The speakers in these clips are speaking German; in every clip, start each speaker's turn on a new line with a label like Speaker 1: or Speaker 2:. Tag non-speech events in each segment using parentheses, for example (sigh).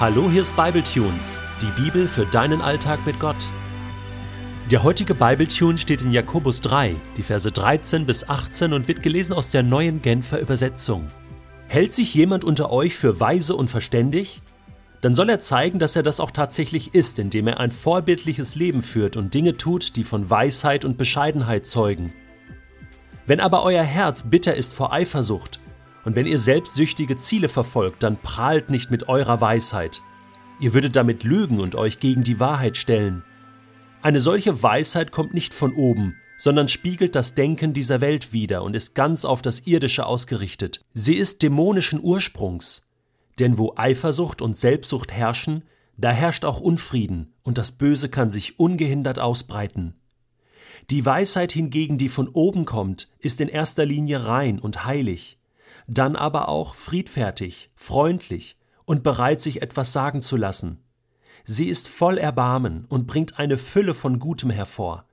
Speaker 1: Hallo, hier ist Bibletunes, die Bibel für deinen Alltag mit Gott. Der heutige Bibletune steht in Jakobus 3, die Verse 13 bis 18 und wird gelesen aus der neuen Genfer Übersetzung. Hält sich jemand unter euch für weise und verständig? Dann soll er zeigen, dass er das auch tatsächlich ist, indem er ein vorbildliches Leben führt und Dinge tut, die von Weisheit und Bescheidenheit zeugen. Wenn aber euer Herz bitter ist vor Eifersucht und wenn ihr selbstsüchtige Ziele verfolgt, dann prahlt nicht mit eurer Weisheit. Ihr würdet damit lügen und euch gegen die Wahrheit stellen. Eine solche Weisheit kommt nicht von oben, sondern spiegelt das Denken dieser Welt wider und ist ganz auf das Irdische ausgerichtet. Sie ist dämonischen Ursprungs. Denn wo Eifersucht und Selbstsucht herrschen, da herrscht auch Unfrieden, und das Böse kann sich ungehindert ausbreiten. Die Weisheit hingegen, die von oben kommt, ist in erster Linie rein und heilig dann aber auch friedfertig, freundlich und bereit, sich etwas sagen zu lassen. Sie ist voll Erbarmen und bringt eine Fülle von Gutem hervor.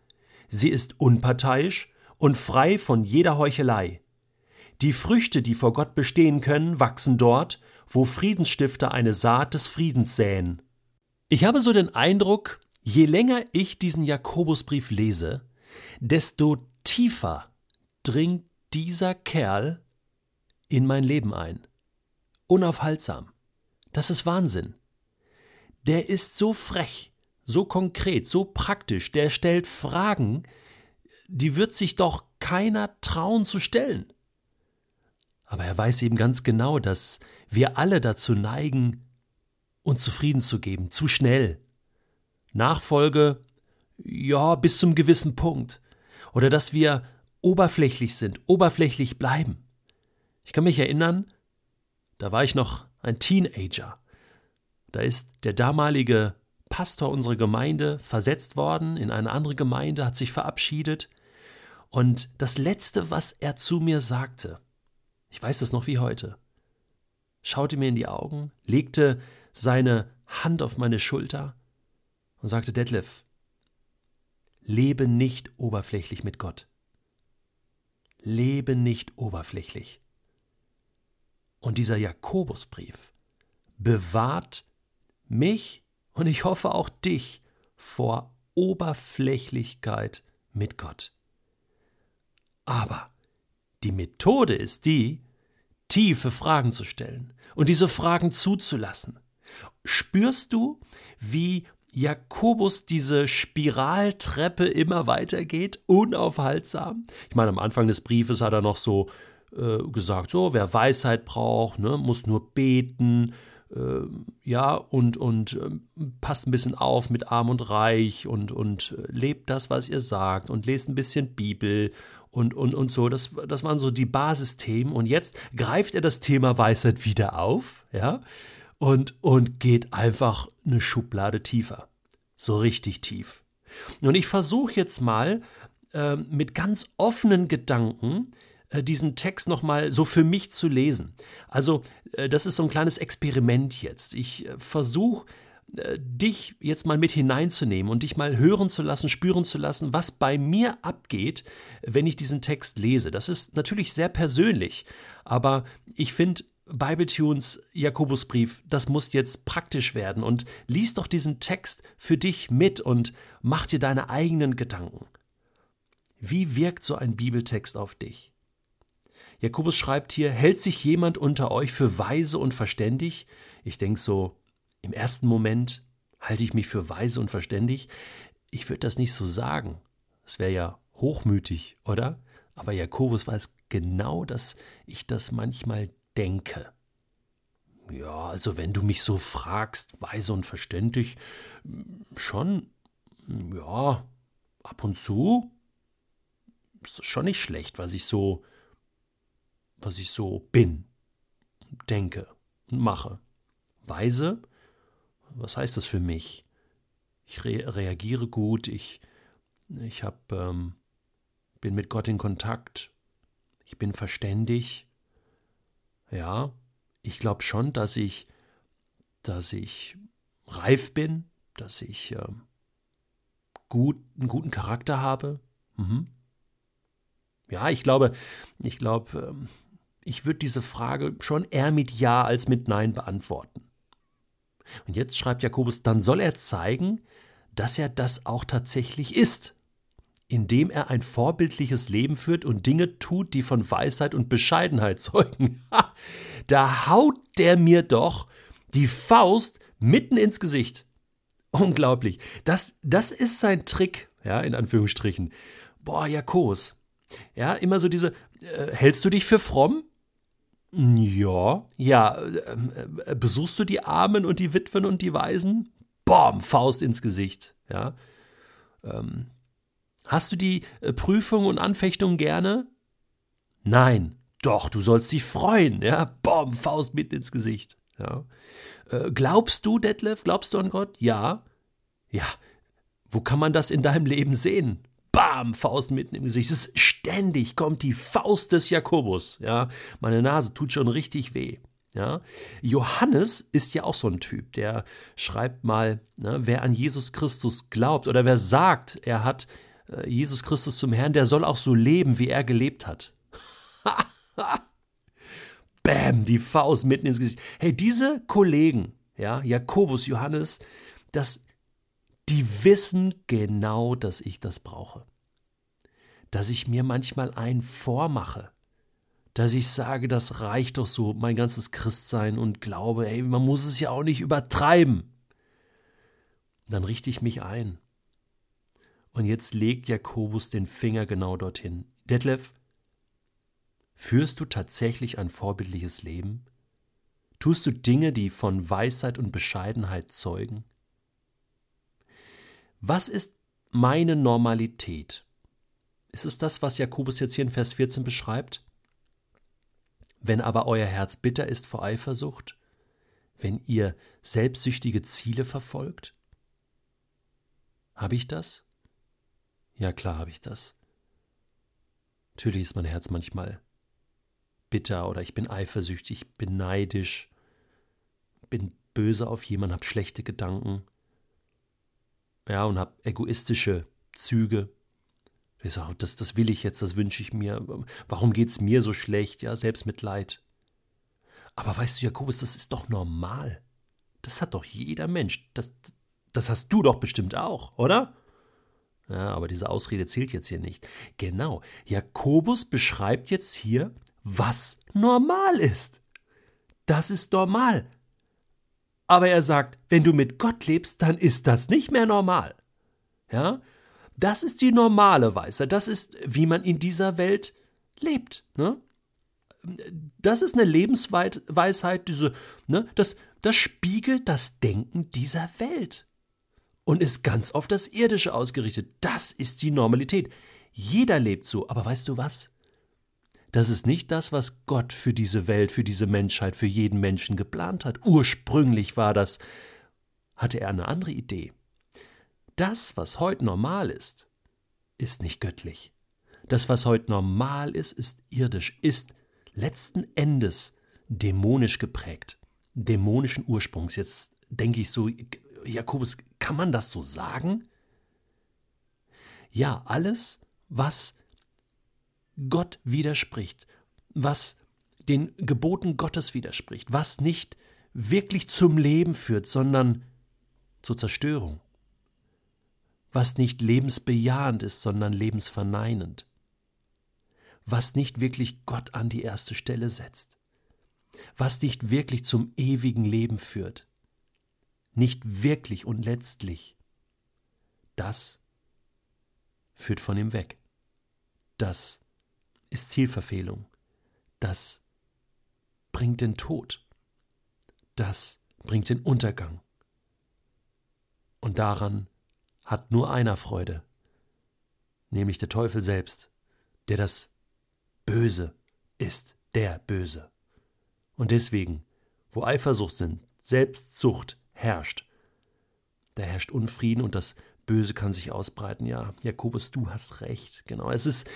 Speaker 1: Sie ist unparteiisch und frei von jeder Heuchelei. Die Früchte, die vor Gott bestehen können, wachsen dort, wo Friedensstifter eine Saat des Friedens säen. Ich habe so den Eindruck, je länger ich diesen Jakobusbrief lese, desto tiefer dringt dieser Kerl in mein Leben ein. Unaufhaltsam. Das ist Wahnsinn. Der ist so frech, so konkret, so praktisch, der stellt Fragen, die wird sich doch keiner trauen zu stellen. Aber er weiß eben ganz genau, dass wir alle dazu neigen, uns zufrieden zu geben, zu schnell. Nachfolge, ja, bis zum gewissen Punkt. Oder dass wir oberflächlich sind, oberflächlich bleiben. Ich kann mich erinnern, da war ich noch ein Teenager. Da ist der damalige Pastor unserer Gemeinde versetzt worden in eine andere Gemeinde, hat sich verabschiedet. Und das Letzte, was er zu mir sagte, ich weiß es noch wie heute, schaute mir in die Augen, legte seine Hand auf meine Schulter und sagte, Detlef, lebe nicht oberflächlich mit Gott. Lebe nicht oberflächlich. Und dieser Jakobusbrief bewahrt mich und ich hoffe auch dich vor Oberflächlichkeit mit Gott. Aber die Methode ist die, tiefe Fragen zu stellen und diese Fragen zuzulassen. Spürst du, wie Jakobus diese Spiraltreppe immer weitergeht, unaufhaltsam? Ich meine, am Anfang des Briefes hat er noch so äh, gesagt, so, wer Weisheit braucht, ne, muss nur beten, äh, ja, und, und äh, passt ein bisschen auf mit Arm und Reich und, und äh, lebt das, was ihr sagt und lest ein bisschen Bibel und, und, und so. Das, das waren so die Basisthemen. Und jetzt greift er das Thema Weisheit wieder auf, ja, und, und geht einfach eine Schublade tiefer. So richtig tief. Und ich versuche jetzt mal äh, mit ganz offenen Gedanken diesen Text nochmal so für mich zu lesen. Also, äh, das ist so ein kleines Experiment jetzt. Ich äh, versuche, dich jetzt mal mit hineinzunehmen und dich mal hören zu lassen, spüren zu lassen, was bei mir abgeht, wenn ich diesen Text lese. Das ist natürlich sehr persönlich, aber ich finde, Bibletunes Jakobusbrief, das muss jetzt praktisch werden und lies doch diesen Text für dich mit und mach dir deine eigenen Gedanken. Wie wirkt so ein Bibeltext auf dich? Jakobus schreibt hier, hält sich jemand unter euch für weise und verständig? Ich denke so, im ersten Moment halte ich mich für weise und verständig. Ich würde das nicht so sagen. Das wäre ja hochmütig, oder? Aber Jakobus weiß genau, dass ich das manchmal denke. Ja, also wenn du mich so fragst, weise und verständig, schon, ja, ab und zu ist das schon nicht schlecht, was ich so was ich so bin, denke und mache. Weise, was heißt das für mich? Ich re reagiere gut, ich, ich hab, ähm, bin mit Gott in Kontakt, ich bin verständig. Ja, ich glaube schon, dass ich, dass ich reif bin, dass ich ähm, gut, einen guten Charakter habe. Mhm. Ja, ich glaube, ich glaube, ähm, ich würde diese Frage schon eher mit Ja als mit Nein beantworten. Und jetzt schreibt Jakobus, dann soll er zeigen, dass er das auch tatsächlich ist, indem er ein vorbildliches Leben führt und Dinge tut, die von Weisheit und Bescheidenheit (laughs) zeugen. da haut der mir doch die Faust mitten ins Gesicht. Unglaublich. Das, das ist sein Trick, ja, in Anführungsstrichen. Boah, Jakobus. Ja, immer so diese, äh, hältst du dich für fromm? Ja, ja. Äh, besuchst du die Armen und die Witwen und die Waisen? Bom, Faust ins Gesicht. Ja. Ähm, hast du die äh, Prüfung und Anfechtung gerne? Nein. Doch, du sollst dich freuen. Ja, bom, Faust mitten ins Gesicht. Ja. Äh, glaubst du, Detlef? Glaubst du an Gott? Ja. Ja. Wo kann man das in deinem Leben sehen? Bam, Faust mitten im Gesicht. Es ist ständig kommt die Faust des Jakobus. Ja, meine Nase tut schon richtig weh. Ja, Johannes ist ja auch so ein Typ, der schreibt mal, ne, wer an Jesus Christus glaubt oder wer sagt, er hat äh, Jesus Christus zum Herrn, der soll auch so leben, wie er gelebt hat. (laughs) Bam, die Faust mitten ins Gesicht. Hey, diese Kollegen, ja, Jakobus, Johannes, das die wissen genau, dass ich das brauche. Dass ich mir manchmal einen vormache. Dass ich sage, das reicht doch so, mein ganzes Christsein und glaube, ey, man muss es ja auch nicht übertreiben. Dann richte ich mich ein. Und jetzt legt Jakobus den Finger genau dorthin. Detlef, führst du tatsächlich ein vorbildliches Leben? Tust du Dinge, die von Weisheit und Bescheidenheit zeugen? Was ist meine Normalität? Ist es das, was Jakobus jetzt hier in Vers 14 beschreibt? Wenn aber euer Herz bitter ist vor Eifersucht, wenn ihr selbstsüchtige Ziele verfolgt? Habe ich das? Ja, klar habe ich das. Natürlich ist mein Herz manchmal bitter oder ich bin eifersüchtig, bin neidisch, bin böse auf jemanden, habe schlechte Gedanken ja, und habe egoistische Züge. Ich sage, das, das will ich jetzt, das wünsche ich mir. Warum geht es mir so schlecht? Ja, Selbstmitleid. Aber weißt du, Jakobus, das ist doch normal. Das hat doch jeder Mensch. Das, das hast du doch bestimmt auch, oder? Ja, aber diese Ausrede zählt jetzt hier nicht. Genau. Jakobus beschreibt jetzt hier, was normal ist. Das ist normal. Aber er sagt, wenn du mit Gott lebst, dann ist das nicht mehr normal. Ja? Das ist die normale Weisheit. Das ist, wie man in dieser Welt lebt. Ne? Das ist eine Lebensweisheit, diese, ne? das, das spiegelt das Denken dieser Welt und ist ganz auf das Irdische ausgerichtet. Das ist die Normalität. Jeder lebt so, aber weißt du was? Das ist nicht das, was Gott für diese Welt, für diese Menschheit, für jeden Menschen geplant hat. Ursprünglich war das, hatte er eine andere Idee. Das, was heute normal ist, ist nicht göttlich. Das, was heute normal ist, ist irdisch, ist letzten Endes dämonisch geprägt, dämonischen Ursprungs. Jetzt denke ich so, Jakobus, kann man das so sagen? Ja, alles, was Gott widerspricht, was den Geboten Gottes widerspricht, was nicht wirklich zum Leben führt, sondern zur Zerstörung, was nicht lebensbejahend ist, sondern lebensverneinend, was nicht wirklich Gott an die erste Stelle setzt, was nicht wirklich zum ewigen Leben führt, nicht wirklich und letztlich, das führt von ihm weg. Das ist Zielverfehlung. Das bringt den Tod. Das bringt den Untergang. Und daran hat nur einer Freude, nämlich der Teufel selbst, der das Böse ist, der Böse. Und deswegen, wo Eifersucht sind, Selbstsucht herrscht, da herrscht Unfrieden und das Böse kann sich ausbreiten. Ja, Jakobus, du hast recht. Genau. Es ist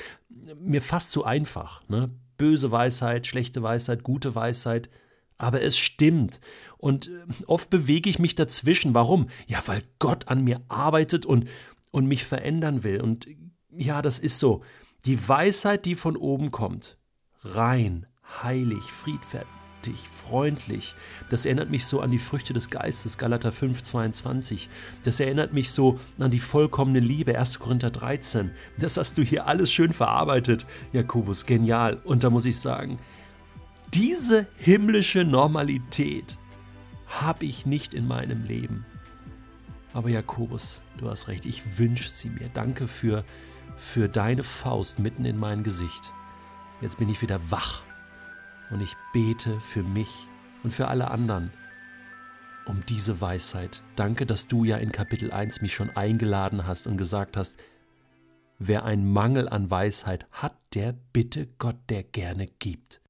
Speaker 1: mir fast zu einfach. Ne? Böse Weisheit, schlechte Weisheit, gute Weisheit. Aber es stimmt. Und äh, oft bewege ich mich dazwischen. Warum? Ja, weil Gott an mir arbeitet und, und mich verändern will. Und ja, das ist so. Die Weisheit, die von oben kommt, rein, heilig, friedfertig, barmherzig, freundlich. Das erinnert mich so an die Früchte des Geistes, Galater 5, 22. Das erinnert mich so an die vollkommene Liebe, 1. Korinther 13. Das hast du hier alles schön verarbeitet, Jakobus, genial. Und da muss ich sagen, diese himmlische Normalität habe ich nicht in meinem Leben. Aber Jakobus, du hast recht, ich wünsche sie mir. Danke für, für deine Faust mitten in mein Gesicht. Jetzt bin ich wieder wach und ich bete für mich und für alle anderen um diese Weisheit. Danke, dass du ja in Kapitel 1 mich schon eingeladen hast und gesagt hast, wer einen Mangel an Weisheit hat, der bitte Gott, der gerne gibt.